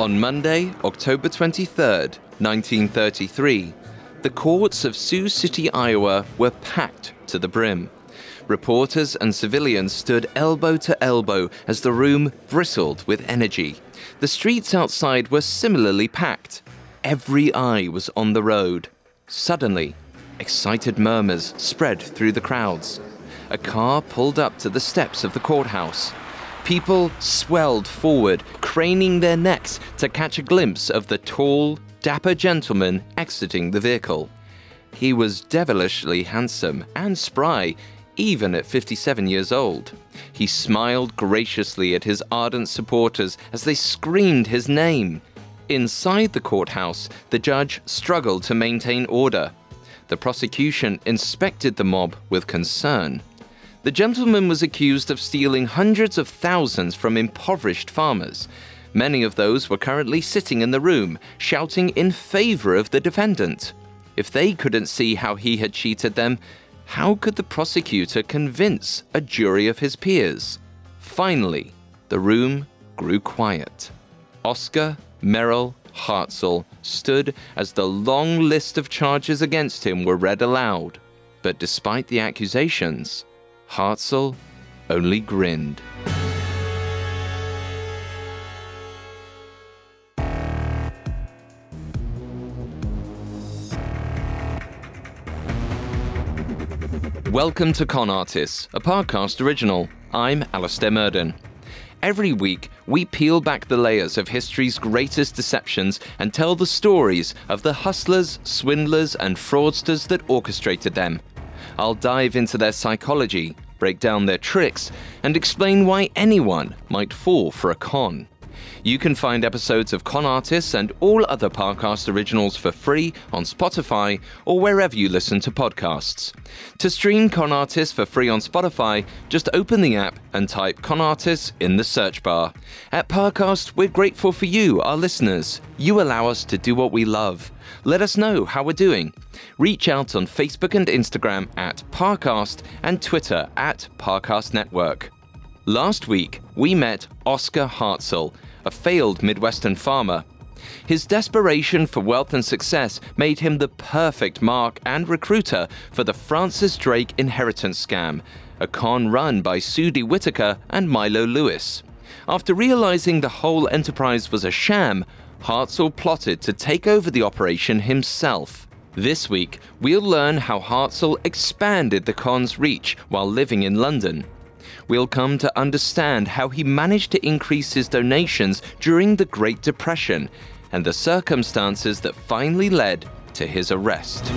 On Monday, October 23rd, 1933, the courts of Sioux City, Iowa were packed to the brim. Reporters and civilians stood elbow to elbow as the room bristled with energy. The streets outside were similarly packed. Every eye was on the road. Suddenly, excited murmurs spread through the crowds. A car pulled up to the steps of the courthouse. People swelled forward, craning their necks to catch a glimpse of the tall, dapper gentleman exiting the vehicle. He was devilishly handsome and spry, even at 57 years old. He smiled graciously at his ardent supporters as they screamed his name. Inside the courthouse, the judge struggled to maintain order. The prosecution inspected the mob with concern. The gentleman was accused of stealing hundreds of thousands from impoverished farmers. Many of those were currently sitting in the room, shouting in favor of the defendant. If they couldn't see how he had cheated them, how could the prosecutor convince a jury of his peers? Finally, the room grew quiet. Oscar Merrill Hartzell stood as the long list of charges against him were read aloud. But despite the accusations, Hartzell only grinned. Welcome to Con Artists, a Parcast original. I'm Alastair Murden. Every week, we peel back the layers of history's greatest deceptions and tell the stories of the hustlers, swindlers, and fraudsters that orchestrated them. I'll dive into their psychology, break down their tricks, and explain why anyone might fall for a con. You can find episodes of Con Artists and all other Parcast originals for free on Spotify or wherever you listen to podcasts. To stream Con Artists for free on Spotify, just open the app and type Con Artists in the search bar. At Parcast, we're grateful for you, our listeners. You allow us to do what we love. Let us know how we're doing. Reach out on Facebook and Instagram at Parcast and Twitter at Parcast Network. Last week, we met Oscar Hartzell, a failed Midwestern farmer. His desperation for wealth and success made him the perfect mark and recruiter for the Francis Drake inheritance scam, a con run by Sudie Whitaker and Milo Lewis. After realizing the whole enterprise was a sham, Hartzell plotted to take over the operation himself. This week, we'll learn how Hartzell expanded the con's reach while living in London we'll come to understand how he managed to increase his donations during the Great Depression and the circumstances that finally led to his arrest.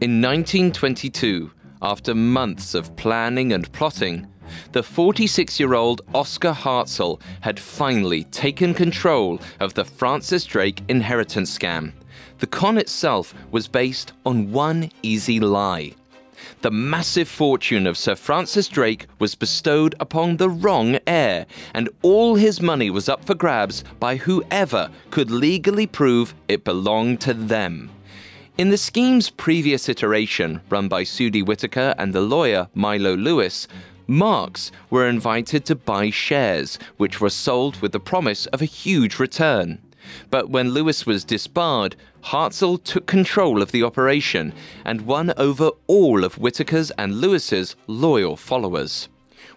In 1922, after months of planning and plotting, the 46 year old Oscar Hartzell had finally taken control of the Francis Drake inheritance scam. The con itself was based on one easy lie. The massive fortune of Sir Francis Drake was bestowed upon the wrong heir, and all his money was up for grabs by whoever could legally prove it belonged to them. In the scheme's previous iteration, run by Sudie Whitaker and the lawyer Milo Lewis, Marks were invited to buy shares, which were sold with the promise of a huge return. But when Lewis was disbarred, Hartzell took control of the operation and won over all of Whitaker's and Lewis's loyal followers.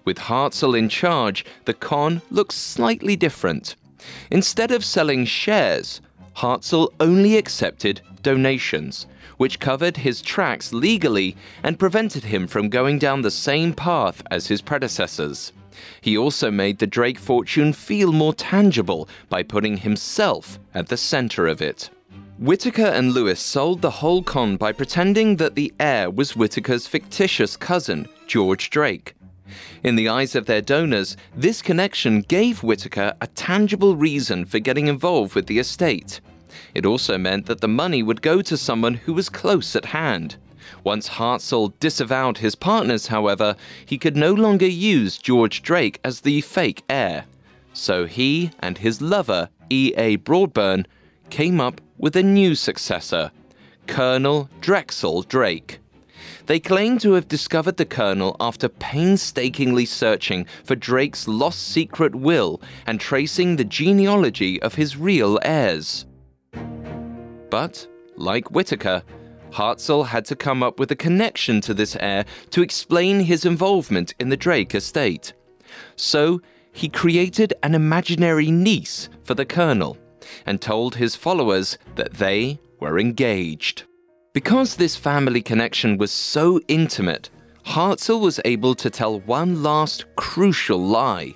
With Hartzell in charge, the con looks slightly different. Instead of selling shares, Hartzell only accepted donations, which covered his tracks legally and prevented him from going down the same path as his predecessors. He also made the Drake fortune feel more tangible by putting himself at the center of it. Whitaker and Lewis sold the whole con by pretending that the heir was Whitaker's fictitious cousin, George Drake. In the eyes of their donors, this connection gave Whitaker a tangible reason for getting involved with the estate. It also meant that the money would go to someone who was close at hand. Once Hartzell disavowed his partners, however, he could no longer use George Drake as the fake heir. So he and his lover, E.A. Broadburn, came up with a new successor, Colonel Drexel Drake. They claim to have discovered the Colonel after painstakingly searching for Drake's lost secret will and tracing the genealogy of his real heirs. But, like Whitaker, Hartzell had to come up with a connection to this heir to explain his involvement in the Drake estate. So, he created an imaginary niece for the Colonel and told his followers that they were engaged. Because this family connection was so intimate, Hartzell was able to tell one last crucial lie.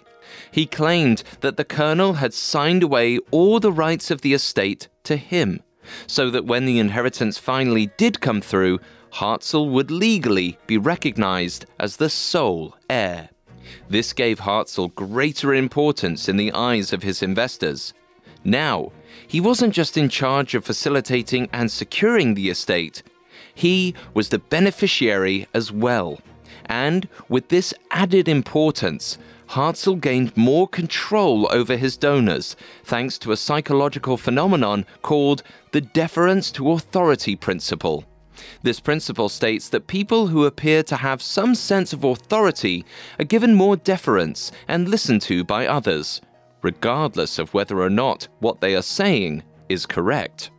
He claimed that the colonel had signed away all the rights of the estate to him, so that when the inheritance finally did come through, Hartzell would legally be recognized as the sole heir. This gave Hartzell greater importance in the eyes of his investors. Now, he wasn't just in charge of facilitating and securing the estate, he was the beneficiary as well. And with this added importance, Hartzell gained more control over his donors thanks to a psychological phenomenon called the deference to authority principle. This principle states that people who appear to have some sense of authority are given more deference and listened to by others regardless of whether or not what they are saying is correct.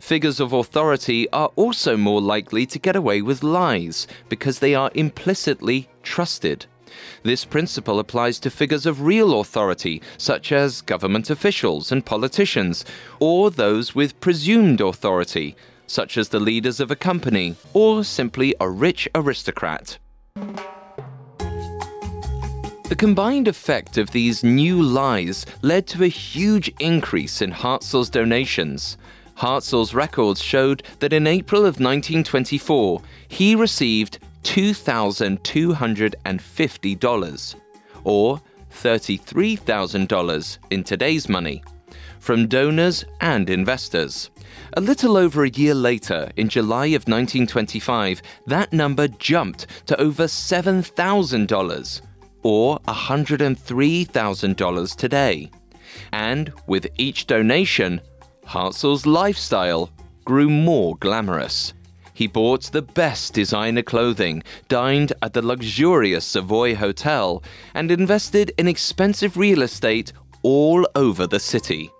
Figures of authority are also more likely to get away with lies because they are implicitly trusted. This principle applies to figures of real authority, such as government officials and politicians, or those with presumed authority, such as the leaders of a company or simply a rich aristocrat. The combined effect of these new lies led to a huge increase in Hartzell's donations. Hartzell's records showed that in April of 1924, he received $2,250, or $33,000 in today's money, from donors and investors. A little over a year later, in July of 1925, that number jumped to over $7,000 or $103,000 today. And with each donation, Hartzell's lifestyle grew more glamorous. He bought the best designer clothing, dined at the luxurious Savoy Hotel, and invested in expensive real estate all over the city.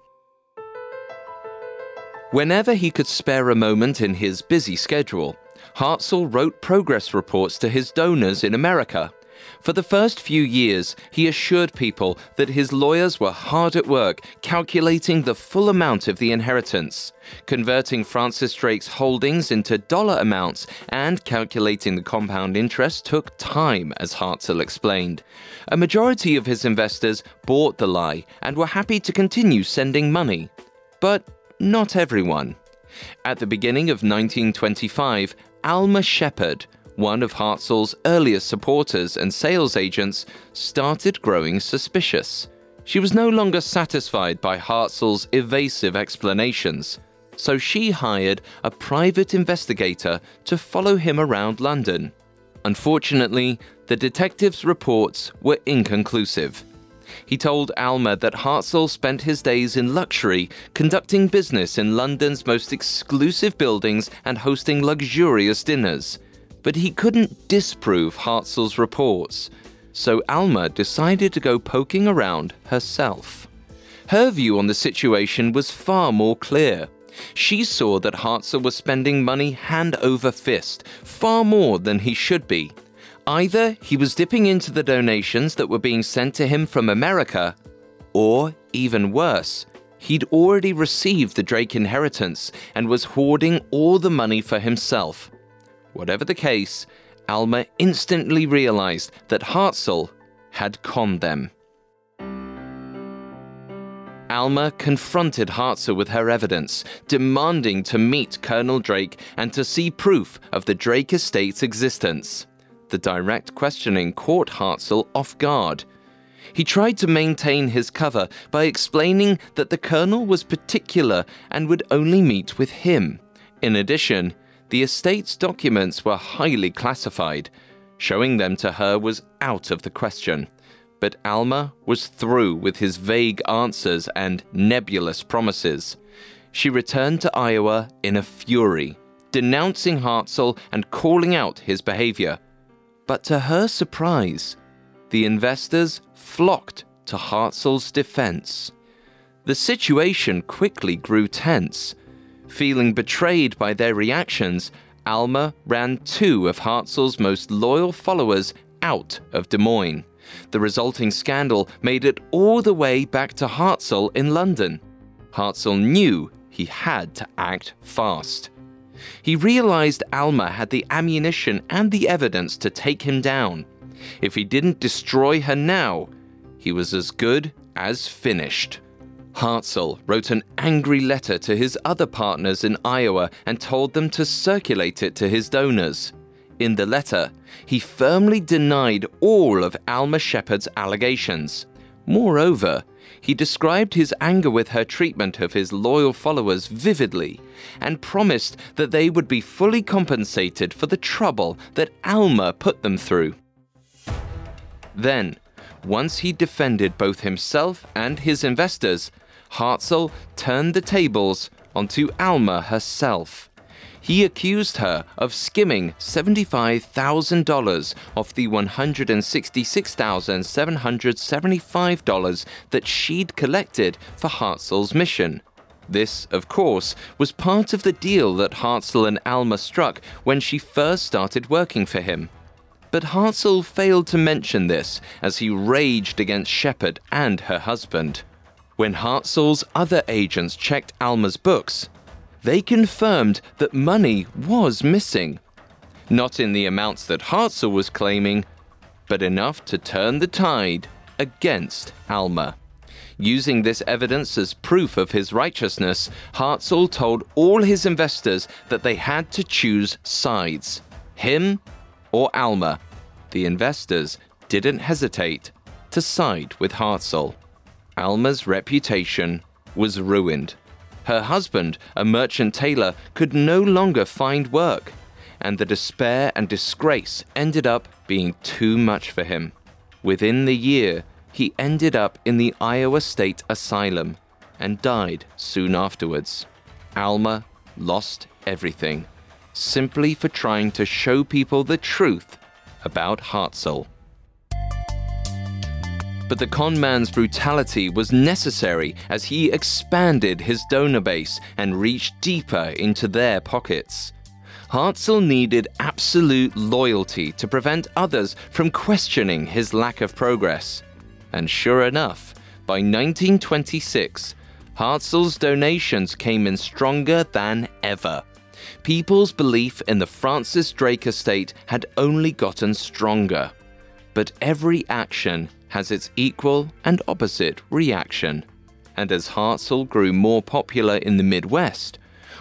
Whenever he could spare a moment in his busy schedule, Hartzell wrote progress reports to his donors in America for the first few years, he assured people that his lawyers were hard at work calculating the full amount of the inheritance, converting Francis Drake's holdings into dollar amounts, and calculating the compound interest took time, as Hartzell explained. A majority of his investors bought the lie and were happy to continue sending money. But not everyone. At the beginning of 1925, Alma Shepard, one of Hartzell's earliest supporters and sales agents, started growing suspicious. She was no longer satisfied by Hartzell's evasive explanations, so she hired a private investigator to follow him around London. Unfortunately, the detective's reports were inconclusive. He told Alma that Hartzell spent his days in luxury, conducting business in London's most exclusive buildings and hosting luxurious dinners but he couldn't disprove Hartzell's reports, so Alma decided to go poking around herself. Her view on the situation was far more clear. She saw that Hartzell was spending money hand over fist, far more than he should be. Either he was dipping into the donations that were being sent to him from America, or, even worse, he'd already received the Drake inheritance and was hoarding all the money for himself. Whatever the case, Alma instantly realized that Hartzell had conned them. Alma confronted Hartzell with her evidence, demanding to meet Colonel Drake and to see proof of the Drake estate's existence. The direct questioning caught Hartzell off guard. He tried to maintain his cover by explaining that the colonel was particular and would only meet with him. In addition, the estate's documents were highly classified. Showing them to her was out of the question. But Alma was through with his vague answers and nebulous promises. She returned to Iowa in a fury. denouncing Hartzell and calling out his behavior. But to her surprise, the investors flocked to Hartzell's defense. The situation quickly grew tense. Feeling betrayed by their reactions, Alma ran two of Hartzell's most loyal followers out of Des Moines. The resulting scandal made it all the way back to Hartzell in London. Hartzell knew he had to act fast. He realized Alma had the ammunition and the evidence to take him down. If he didn't destroy her now, he was as good as finished. Hartzell wrote an angry letter to his other partners in Iowa and told them to circulate it to his donors. In the letter, he firmly denied all of Alma Shepard's allegations. Moreover, he described his anger with her treatment of his loyal followers vividly and promised that they would be fully compensated for the trouble that Alma put them through. Then, once he defended both himself and his investors, Hartzell turned the tables onto Alma herself. He accused her of skimming $75,000 off the $166,775 that she'd collected for Hartzell's mission. This, of course, was part of the deal that Hartzell and Alma struck when she first started working for him. But Hartzell failed to mention this as he raged against Shepard and her husband. When Hartzell's other agents checked Alma's books, they confirmed that money was missing. Not in the amounts that Hartzell was claiming, but enough to turn the tide against Alma. Using this evidence as proof of his righteousness, Hartzell told all his investors that they had to choose sides him or Alma. The investors didn't hesitate to side with Hartzell. Alma's reputation was ruined. Her husband, a merchant tailor, could no longer find work, and the despair and disgrace ended up being too much for him. Within the year, he ended up in the Iowa State Asylum and died soon afterwards. Alma lost everything simply for trying to show people the truth about Hartzell. But the con man's brutality was necessary as he expanded his donor base and reached deeper into their pockets. Hartzell needed absolute loyalty to prevent others from questioning his lack of progress. And sure enough, by 1926, Hartzell's donations came in stronger than ever. People's belief in the Francis Drake estate had only gotten stronger. But every action has its equal and opposite reaction. And as Hartzell grew more popular in the Midwest,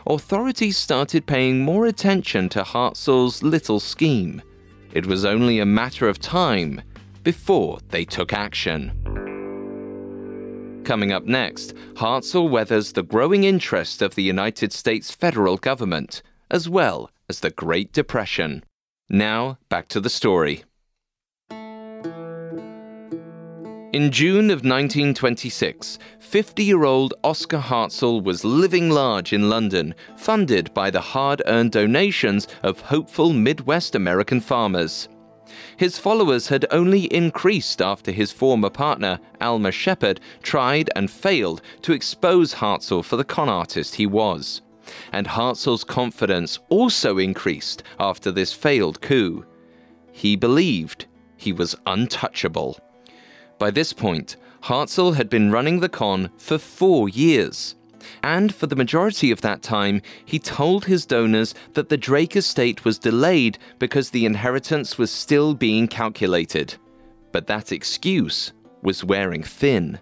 authorities started paying more attention to Hartzell's little scheme. It was only a matter of time before they took action. Coming up next, Hartzell weathers the growing interest of the United States federal government, as well as the Great Depression. Now, back to the story. In June of 1926, 50 year old Oscar Hartzell was living large in London, funded by the hard earned donations of hopeful Midwest American farmers. His followers had only increased after his former partner, Alma Shepard, tried and failed to expose Hartzell for the con artist he was. And Hartzell's confidence also increased after this failed coup. He believed he was untouchable. By this point, Hartzell had been running the con for four years. And for the majority of that time, he told his donors that the Drake estate was delayed because the inheritance was still being calculated. But that excuse was wearing thin.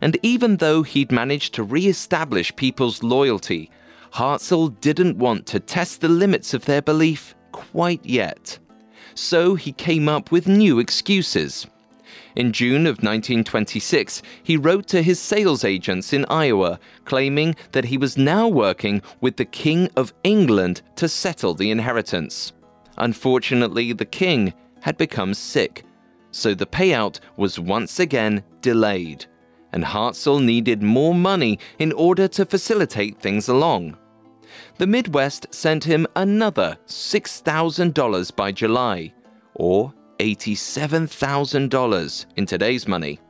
And even though he'd managed to re establish people's loyalty, Hartzell didn't want to test the limits of their belief quite yet. So he came up with new excuses. In June of 1926, he wrote to his sales agents in Iowa, claiming that he was now working with the King of England to settle the inheritance. Unfortunately, the king had become sick, so the payout was once again delayed, and Hartzell needed more money in order to facilitate things along. the Midwest sent him another $6,000 by July, or $87,000 in today's money.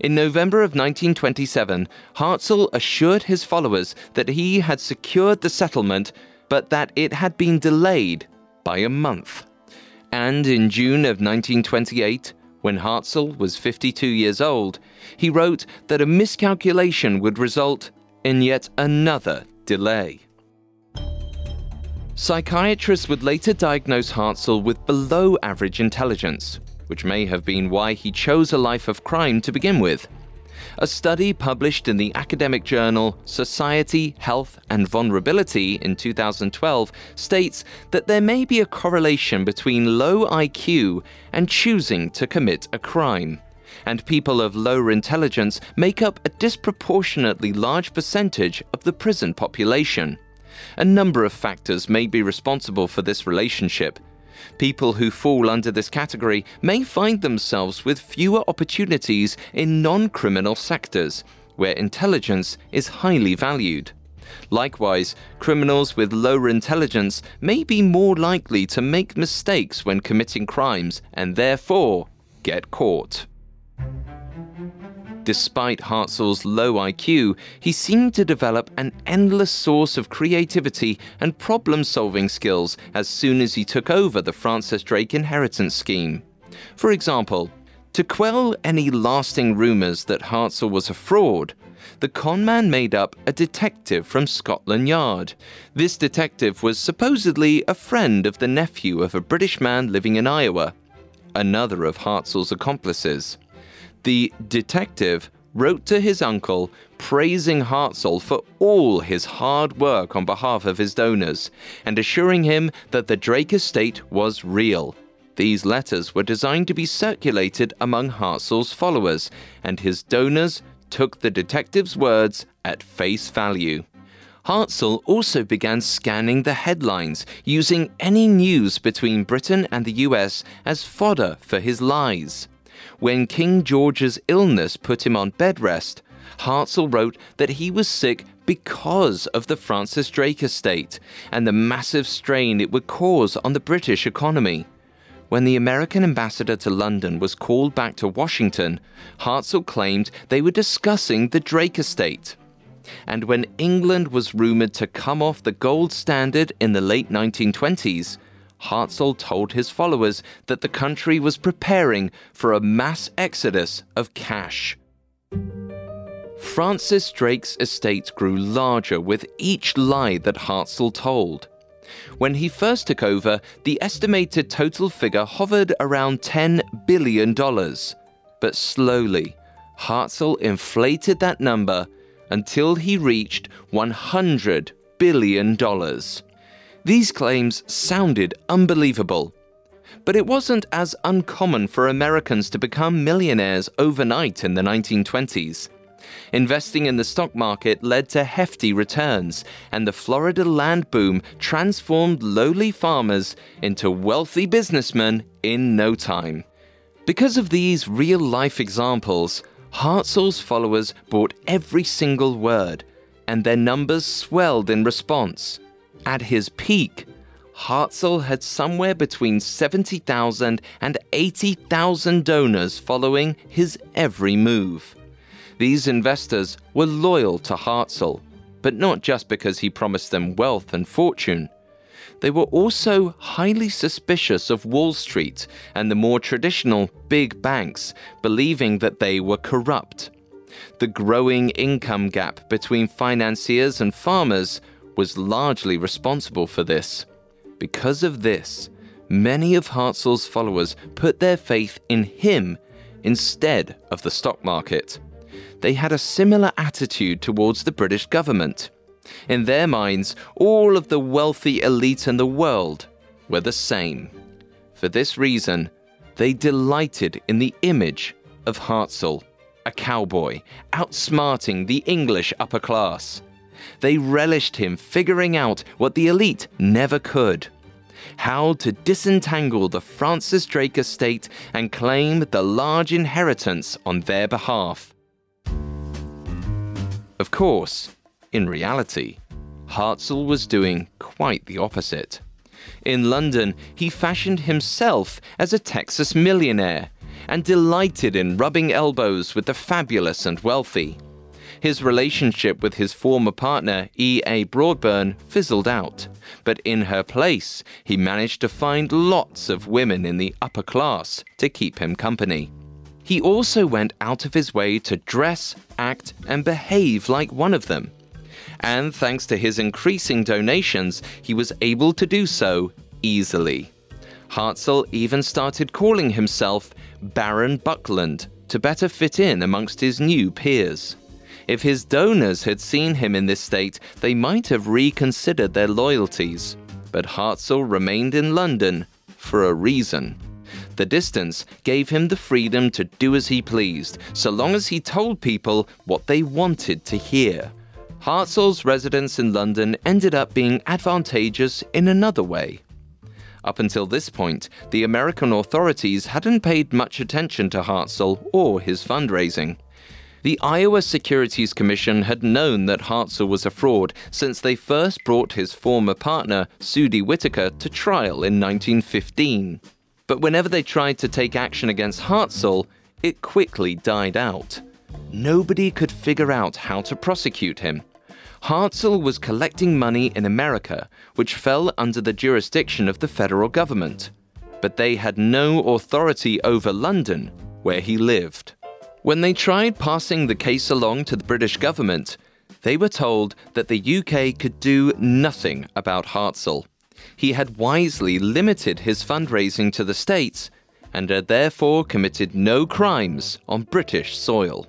In November of 1927, Hartzell assured his followers that he had secured the settlement, but that it had been delayed by a month. And in June of 1928, when Hartzell was 52 years old, he wrote that a miscalculation would result in yet another delay. Psychiatrists would later diagnose Hartzell with below average intelligence, which may have been why he chose a life of crime to begin with. A study published in the academic journal Society, Health and Vulnerability in 2012 states that there may be a correlation between low IQ and choosing to commit a crime. And people of lower intelligence make up a disproportionately large percentage of the prison population. A number of factors may be responsible for this relationship, People who fall under this category may find themselves with fewer opportunities in non criminal sectors, where intelligence is highly valued. Likewise, criminals with lower intelligence may be more likely to make mistakes when committing crimes and therefore get caught. Despite Hartzell's low IQ, he seemed to develop an endless source of creativity and problem solving skills as soon as he took over the Francis Drake inheritance scheme. For example, to quell any lasting rumours that Hartzell was a fraud, the conman made up a detective from Scotland Yard. This detective was supposedly a friend of the nephew of a British man living in Iowa, another of Hartzell's accomplices. The detective wrote to his uncle praising Hartzell for all his hard work on behalf of his donors and assuring him that the Drake estate was real. These letters were designed to be circulated among Hartzell's followers, and his donors took the detective's words at face value. Hartzell also began scanning the headlines, using any news between Britain and the US as fodder for his lies. When King George's illness put him on bed rest, Hartzell wrote that he was sick because of the Francis Drake estate and the massive strain it would cause on the British economy. When the American ambassador to London was called back to Washington, Hartzell claimed they were discussing the Drake estate. And when England was rumoured to come off the gold standard in the late 1920s, Hartzell told his followers that the country was preparing for a mass exodus of cash. Francis Drake's estate grew larger with each lie that Hartzell told. When he first took over, the estimated total figure hovered around $10 billion. But slowly, Hartzell inflated that number until he reached $100 billion. These claims sounded unbelievable. But it wasn't as uncommon for Americans to become millionaires overnight in the 1920s. Investing in the stock market led to hefty returns, and the Florida land boom transformed lowly farmers into wealthy businessmen in no time. Because of these real life examples, Hartzell's followers bought every single word, and their numbers swelled in response. At his peak, Hartzell had somewhere between 70,000 and 80,000 donors following his every move. These investors were loyal to Hartzell, but not just because he promised them wealth and fortune. They were also highly suspicious of Wall Street and the more traditional big banks, believing that they were corrupt. The growing income gap between financiers and farmers was largely responsible for this. Because of this, many of Hartzell's followers put their faith in him instead of the stock market. They had a similar attitude towards the British government. In their minds, all of the wealthy elite in the world were the same. For this reason, they delighted in the image of Hartzell, a cowboy, outsmarting the English upper class they relished him figuring out what the elite never could how to disentangle the Francis Drake estate and claim the large inheritance on their behalf. Of course, in reality, Hartzell was doing quite the opposite. In London, he fashioned himself as a Texas millionaire and delighted in rubbing elbows with the fabulous and wealthy. His relationship with his former partner, E.A. Broadburn, fizzled out, but in her place, he managed to find lots of women in the upper class to keep him company. He also went out of his way to dress, act, and behave like one of them. And thanks to his increasing donations, he was able to do so easily. Hartzell even started calling himself Baron Buckland to better fit in amongst his new peers. If his donors had seen him in this state, they might have reconsidered their loyalties. But Hartzell remained in London for a reason. The distance gave him the freedom to do as he pleased, so long as he told people what they wanted to hear. Hartzell's residence in London ended up being advantageous in another way. Up until this point, the American authorities hadn't paid much attention to Hartzell or his fundraising. The Iowa Securities Commission had known that Hartzell was a fraud since they first brought his former partner, Sudie Whitaker, to trial in 1915. But whenever they tried to take action against Hartzell, it quickly died out. Nobody could figure out how to prosecute him. Hartzell was collecting money in America, which fell under the jurisdiction of the federal government. But they had no authority over London, where he lived. When they tried passing the case along to the British government, they were told that the UK could do nothing about Hartzell. He had wisely limited his fundraising to the States and had therefore committed no crimes on British soil.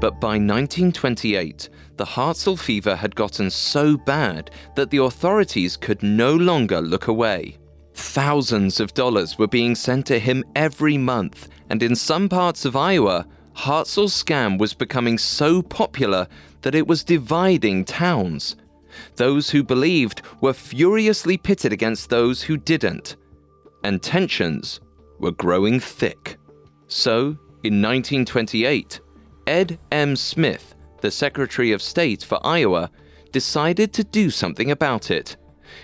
But by 1928, the Hartzell fever had gotten so bad that the authorities could no longer look away. Thousands of dollars were being sent to him every month, and in some parts of Iowa, Hartzell's scam was becoming so popular that it was dividing towns. Those who believed were furiously pitted against those who didn't, and tensions were growing thick. So, in 1928, Ed M. Smith, the Secretary of State for Iowa, decided to do something about it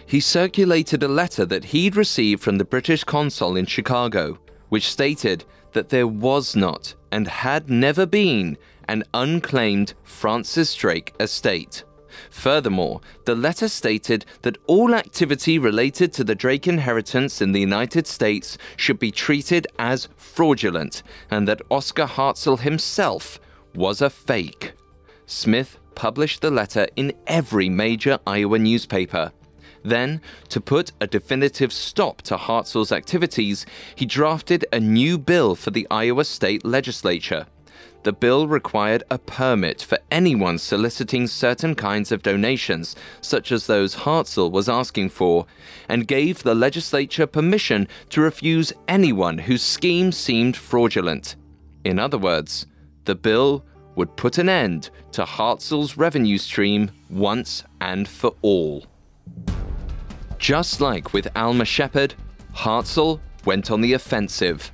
he circulated a letter that he'd received from the British consul in Chicago, which stated that there was not and had never been an unclaimed Francis Drake estate. Furthermore, the letter stated that all activity related to the Drake inheritance in the United States should be treated as fraudulent and that Oscar Hartzell himself was a fake. Smith published the letter in every major Iowa newspaper. Then, to put a definitive stop to Hartzell's activities, he drafted a new bill for the Iowa state legislature. The bill required a permit for anyone soliciting certain kinds of donations, such as those Hartzell was asking for, and gave the legislature permission to refuse anyone whose scheme seemed fraudulent. In other words, the bill would put an end to Hartzell's revenue stream once and for all. Just like with Alma Shepard, Hartzell went on the offensive.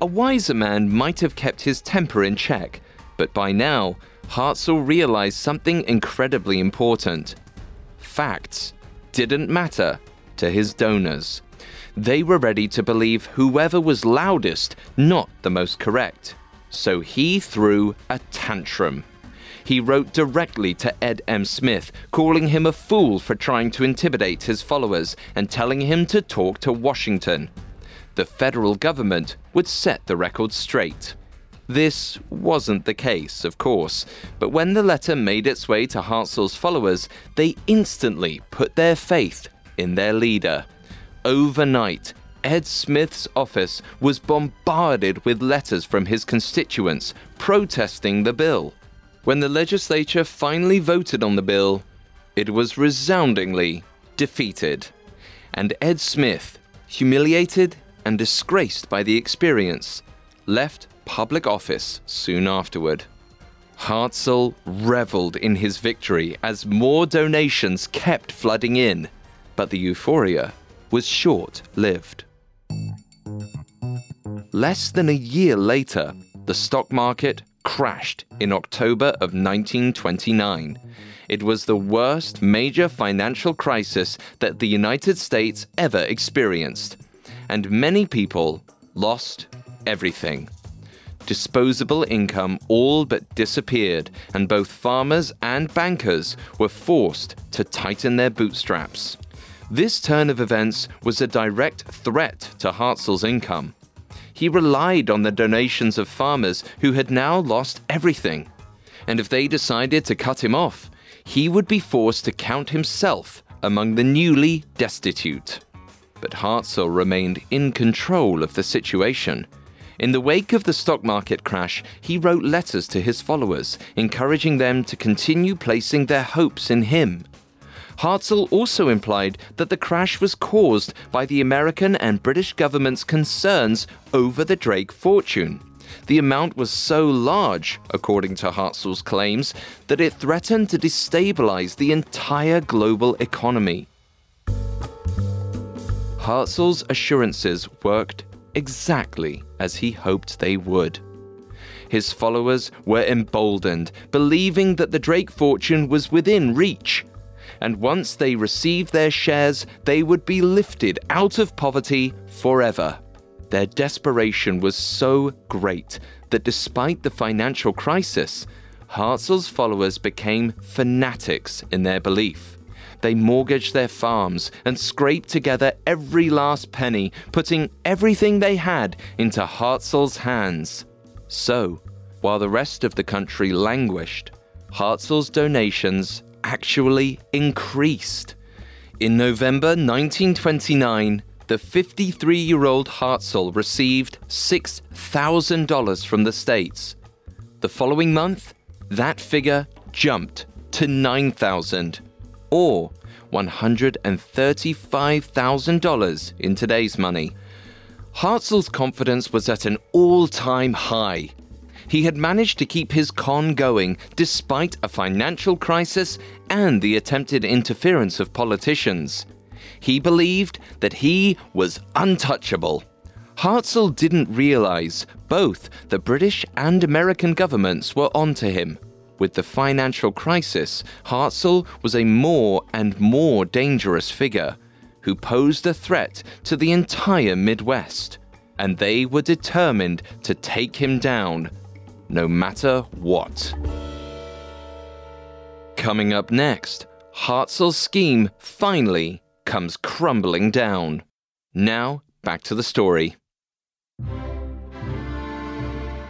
A wiser man might have kept his temper in check, but by now, Hartzell realized something incredibly important. Facts didn't matter to his donors. They were ready to believe whoever was loudest, not the most correct. So he threw a tantrum he wrote directly to Ed M. Smith, calling him a fool for trying to intimidate his followers and telling him to talk to Washington. The federal government would set the record straight. This wasn't the case, of course, but when the letter made its way to Hartzell's followers, they instantly put their faith in their leader. Overnight, Ed Smith's office was bombarded with letters from his constituents protesting the bill. When the legislature finally voted on the bill, it was resoundingly defeated. And Ed Smith, humiliated and disgraced by the experience, left public office soon afterward. Hartzell reveled in his victory as more donations kept flooding in, but the euphoria was short lived. Less than a year later, the stock market crashed in October of 1929. It was the worst major financial crisis that the United States ever experienced, and many people lost everything. Disposable income all but disappeared, and both farmers and bankers were forced to tighten their bootstraps. This turn of events was a direct threat to Hartzell's income. He relied on the donations of farmers who had now lost everything. And if they decided to cut him off, he would be forced to count himself among the newly destitute. But Hartzell remained in control of the situation. In the wake of the stock market crash, he wrote letters to his followers, encouraging them to continue placing their hopes in him. Hartzell also implied that the crash was caused by the American and British government's concerns over the Drake fortune. The amount was so large, according to Hartzell's claims, that it threatened to destabilize the entire global economy. Hartzell's assurances worked exactly as he hoped they would. His followers were emboldened, believing that the Drake fortune was within reach. And once they received their shares, they would be lifted out of poverty forever. Their desperation was so great that despite the financial crisis, Hartzell's followers became fanatics in their belief. They mortgaged their farms and scraped together every last penny, putting everything they had into Hartzell's hands. So, while the rest of the country languished, Hartzell's donations actually increased. In November 1929, the 53 year old Hartzell received $6,000 from the States. The following month, that figure jumped to 9,000 or $135,000 in today's money. Hartzell's confidence was at an all time high. He had managed to keep his con going despite a financial crisis and the attempted interference of politicians. He believed that he was untouchable. Hartzell didn't realize both the British and American governments were onto him. With the financial crisis, Hartzell was a more and more dangerous figure who posed a threat to the entire Midwest, and they were determined to take him down, no matter what. Coming up next, Hartzell's scheme finally comes crumbling down. Now, back to the story.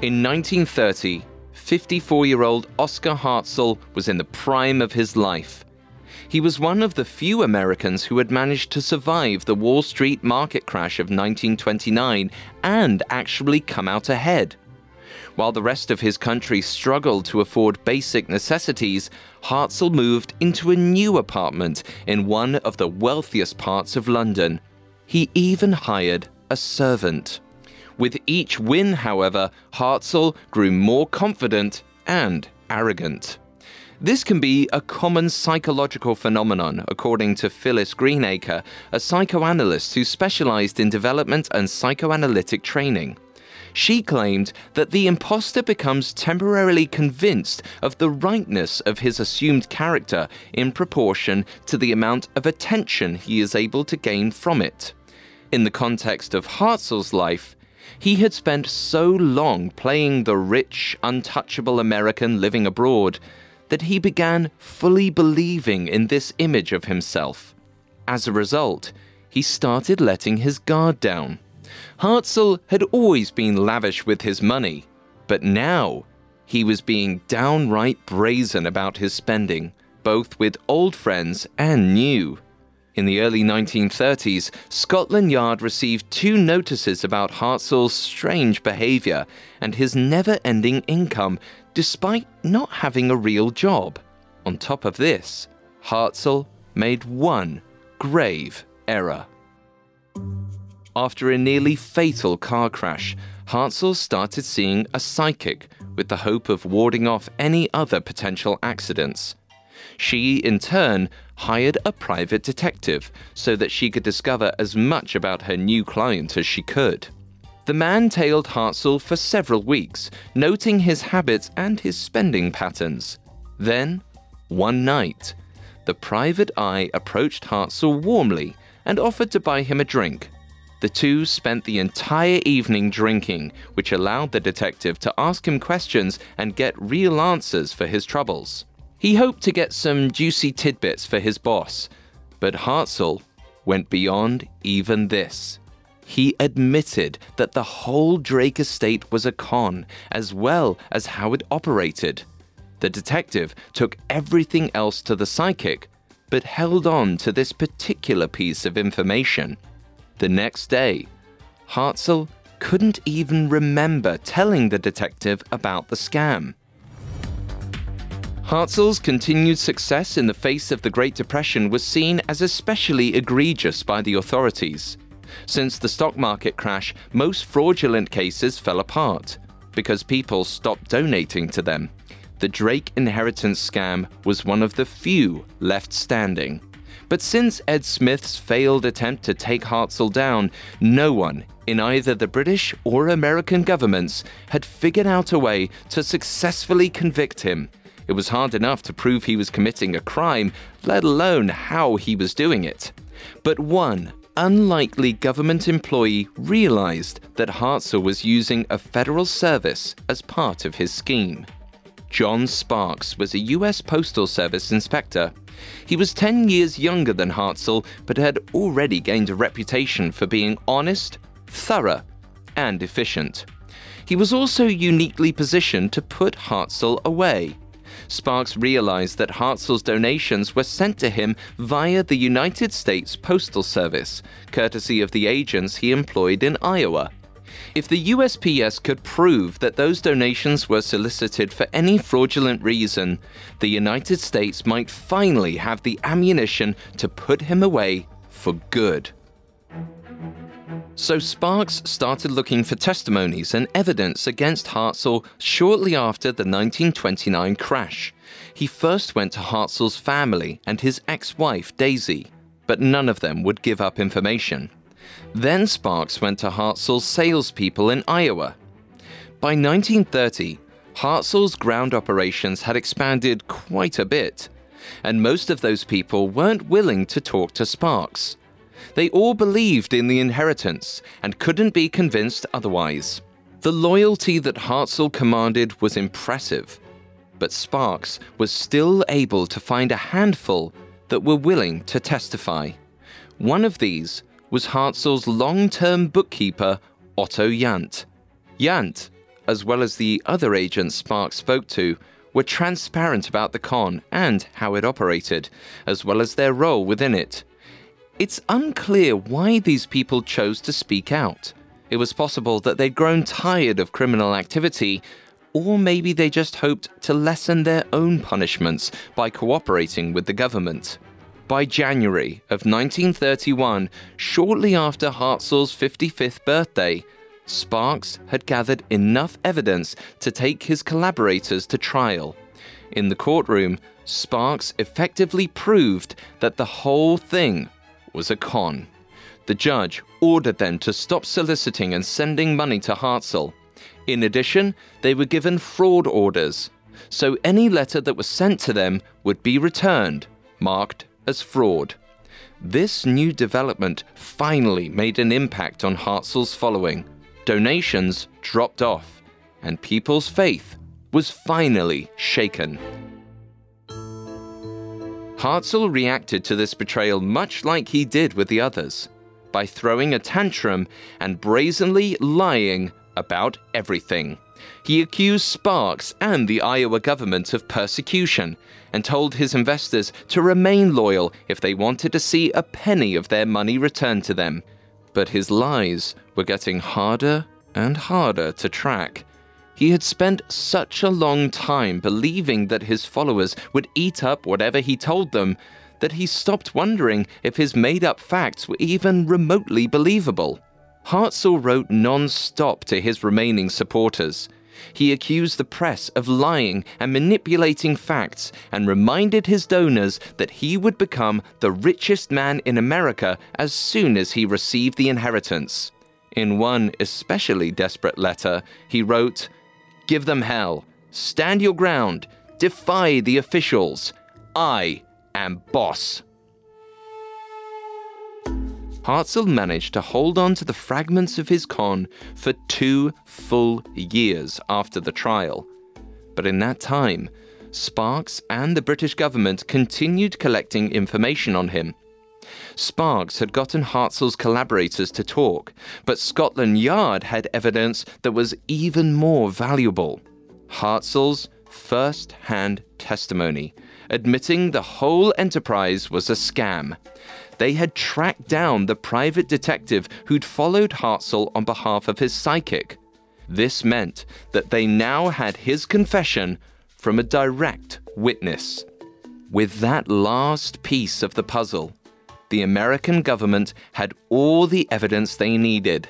In 1930, 54 year old Oscar Hartzell was in the prime of his life. He was one of the few Americans who had managed to survive the Wall Street market crash of 1929 and actually come out ahead. While the rest of his country struggled to afford basic necessities, Hartzell moved into a new apartment in one of the wealthiest parts of London. He even hired a servant. With each win, however, Hartzell grew more confident and arrogant. This can be a common psychological phenomenon, according to Phyllis Greenacre, a psychoanalyst who specialized in development and psychoanalytic training. She claimed that the imposter becomes temporarily convinced of the rightness of his assumed character in proportion to the amount of attention he is able to gain from it. In the context of Hartzell's life, he had spent so long playing the rich, untouchable American living abroad that he began fully believing in this image of himself. As a result, he started letting his guard down. Hartzell had always been lavish with his money, but now he was being downright brazen about his spending, both with old friends and new. In the early 1930s, Scotland Yard received two notices about Hartzell's strange behavior and his never ending income, despite not having a real job. On top of this, Hartzell made one grave error. After a nearly fatal car crash, Hartzell started seeing a psychic with the hope of warding off any other potential accidents. She, in turn, hired a private detective so that she could discover as much about her new client as she could. The man tailed Hartzell for several weeks, noting his habits and his spending patterns. Then, one night, the private eye approached Hartzell warmly and offered to buy him a drink. The two spent the entire evening drinking, which allowed the detective to ask him questions and get real answers for his troubles. He hoped to get some juicy tidbits for his boss, but Hartzell went beyond even this. He admitted that the whole Drake estate was a con, as well as how it operated. The detective took everything else to the psychic, but held on to this particular piece of information. The next day, Hartzell couldn't even remember telling the detective about the scam. Hartzell's continued success in the face of the Great Depression was seen as especially egregious by the authorities. Since the stock market crash, most fraudulent cases fell apart because people stopped donating to them. The Drake inheritance scam was one of the few left standing. But since Ed Smith's failed attempt to take Hartzell down, no one in either the British or American governments had figured out a way to successfully convict him. It was hard enough to prove he was committing a crime, let alone how he was doing it. But one unlikely government employee realized that Hartzell was using a federal service as part of his scheme. John Sparks was a US Postal Service inspector. He was 10 years younger than Hartzell, but had already gained a reputation for being honest, thorough, and efficient. He was also uniquely positioned to put Hartzell away. Sparks realized that Hartzell's donations were sent to him via the United States Postal Service, courtesy of the agents he employed in Iowa. If the USPS could prove that those donations were solicited for any fraudulent reason, the United States might finally have the ammunition to put him away for good. So Sparks started looking for testimonies and evidence against Hartzell shortly after the 1929 crash. He first went to Hartzell's family and his ex wife, Daisy, but none of them would give up information. Then Sparks went to Hartzell's salespeople in Iowa. By 1930, Hartzell's ground operations had expanded quite a bit, and most of those people weren't willing to talk to Sparks. They all believed in the inheritance and couldn't be convinced otherwise. The loyalty that Hartzell commanded was impressive, but Sparks was still able to find a handful that were willing to testify. One of these was Hartzell's long term bookkeeper, Otto Jant. Jant, as well as the other agents Sparks spoke to, were transparent about the con and how it operated, as well as their role within it. It's unclear why these people chose to speak out. It was possible that they'd grown tired of criminal activity, or maybe they just hoped to lessen their own punishments by cooperating with the government. By January of 1931, shortly after Hartzell's 55th birthday, Sparks had gathered enough evidence to take his collaborators to trial. In the courtroom, Sparks effectively proved that the whole thing was a con. The judge ordered them to stop soliciting and sending money to Hartzell. In addition, they were given fraud orders, so any letter that was sent to them would be returned, marked as fraud. This new development finally made an impact on Hartzell's following. Donations dropped off, and people's faith was finally shaken. Hartzell reacted to this betrayal much like he did with the others, by throwing a tantrum and brazenly lying about everything. He accused Sparks and the Iowa government of persecution and told his investors to remain loyal if they wanted to see a penny of their money returned to them. But his lies were getting harder and harder to track. He had spent such a long time believing that his followers would eat up whatever he told them that he stopped wondering if his made up facts were even remotely believable. Hartzell wrote non stop to his remaining supporters. He accused the press of lying and manipulating facts and reminded his donors that he would become the richest man in America as soon as he received the inheritance. In one especially desperate letter, he wrote, Give them hell. Stand your ground. Defy the officials. I am boss. Hartzell managed to hold on to the fragments of his con for two full years after the trial. But in that time, Sparks and the British government continued collecting information on him. Sparks had gotten Hartzell's collaborators to talk, but Scotland Yard had evidence that was even more valuable Hartzell's first hand testimony, admitting the whole enterprise was a scam. They had tracked down the private detective who'd followed Hartzell on behalf of his psychic. This meant that they now had his confession from a direct witness. With that last piece of the puzzle, the American government had all the evidence they needed.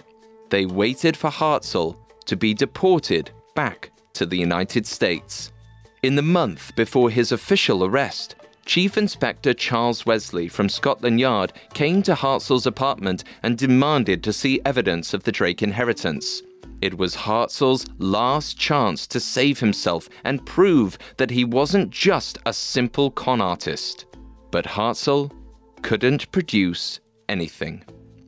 They waited for Hartzell to be deported back to the United States. In the month before his official arrest, Chief Inspector Charles Wesley from Scotland Yard came to Hartzell's apartment and demanded to see evidence of the Drake inheritance. It was Hartzell's last chance to save himself and prove that he wasn't just a simple con artist. But Hartzell couldn't produce anything.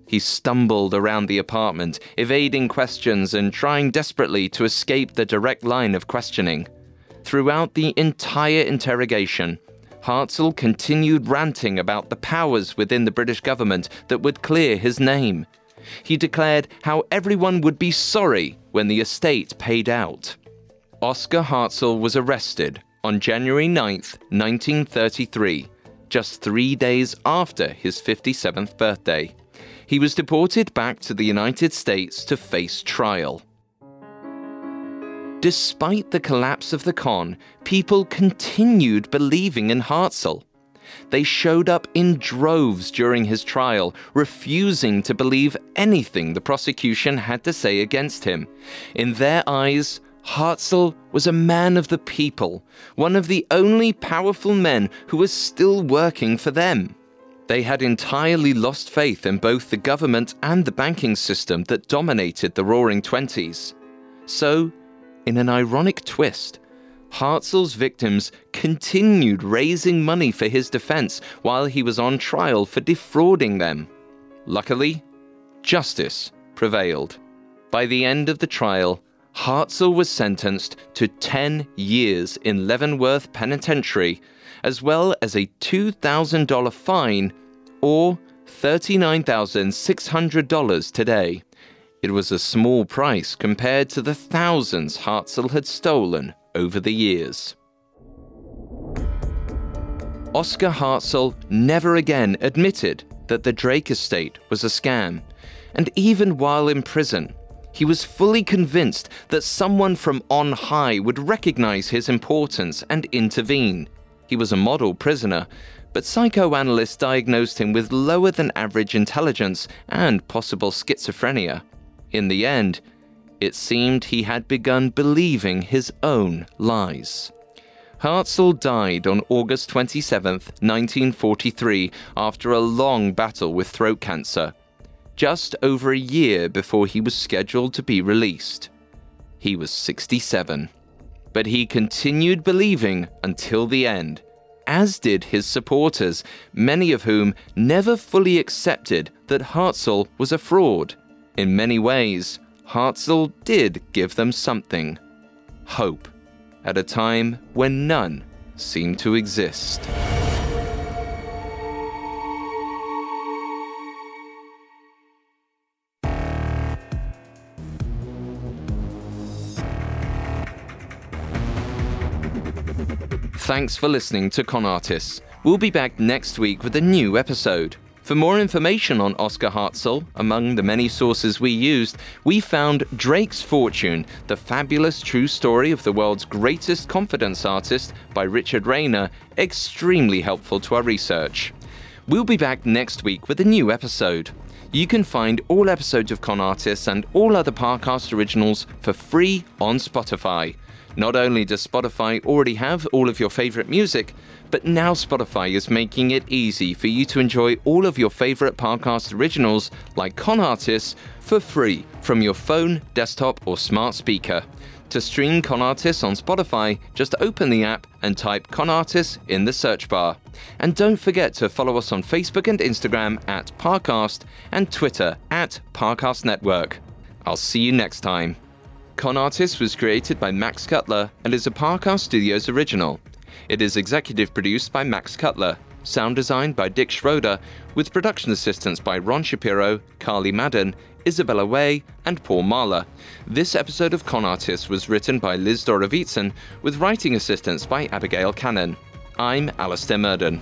He stumbled around the apartment, evading questions and trying desperately to escape the direct line of questioning. Throughout the entire interrogation, Hartzell continued ranting about the powers within the British government that would clear his name. He declared how everyone would be sorry when the estate paid out. Oscar Hartzell was arrested on January 9, 1933, just three days after his 57th birthday. He was deported back to the United States to face trial. Despite the collapse of the con, people continued believing in Hartzell. They showed up in droves during his trial, refusing to believe anything the prosecution had to say against him. In their eyes, Hartzell was a man of the people, one of the only powerful men who was still working for them. They had entirely lost faith in both the government and the banking system that dominated the Roaring Twenties. So, in an ironic twist, Hartzell's victims continued raising money for his defense while he was on trial for defrauding them. Luckily, justice prevailed. By the end of the trial, Hartzell was sentenced to 10 years in Leavenworth Penitentiary, as well as a $2,000 fine or $39,600 today. It was a small price compared to the thousands Hartzell had stolen over the years. Oscar Hartzell never again admitted that the Drake estate was a scam, and even while in prison, he was fully convinced that someone from on high would recognize his importance and intervene. He was a model prisoner, but psychoanalysts diagnosed him with lower than average intelligence and possible schizophrenia. In the end, it seemed he had begun believing his own lies. Hartzell died on August 27, 1943, after a long battle with throat cancer just over a year before he was scheduled to be released. He was 67. But he continued believing until the end, as did his supporters, many of whom never fully accepted that Hartzell was a fraud. In many ways, Hartzell did give them something hope, at a time when none seemed to exist. Thanks for listening to Con Artists. We'll be back next week with a new episode. For more information on Oscar Hartzell, among the many sources we used, we found Drake's Fortune, the fabulous true story of the world's greatest confidence artist by Richard Rayner, extremely helpful to our research. We'll be back next week with a new episode. You can find all episodes of Con Artists and all other Parcast originals for free on Spotify Not only does Spotify already have all of your favorite music, but now Spotify is making it easy for you to enjoy all of your favorite podcast originals like Con Artists for free from your phone, desktop, or smart speaker. To stream Con Artists on Spotify, just open the app and type Con Artists in the search bar. And don't forget to follow us on Facebook and Instagram at Parcast and Twitter at Parcast Network. I'll see you next time. Con Artist was created by Max Cutler and is a Parcast Studios original. It is executive produced by Max Cutler, sound designed by Dick Schroeder, with production assistance by Ron Shapiro, Carly Madden, Isabella Way, and Paul Mahler. This episode of Con Artist was written by Liz Dorovitson, with writing assistance by Abigail Cannon. I'm Alastair Murden.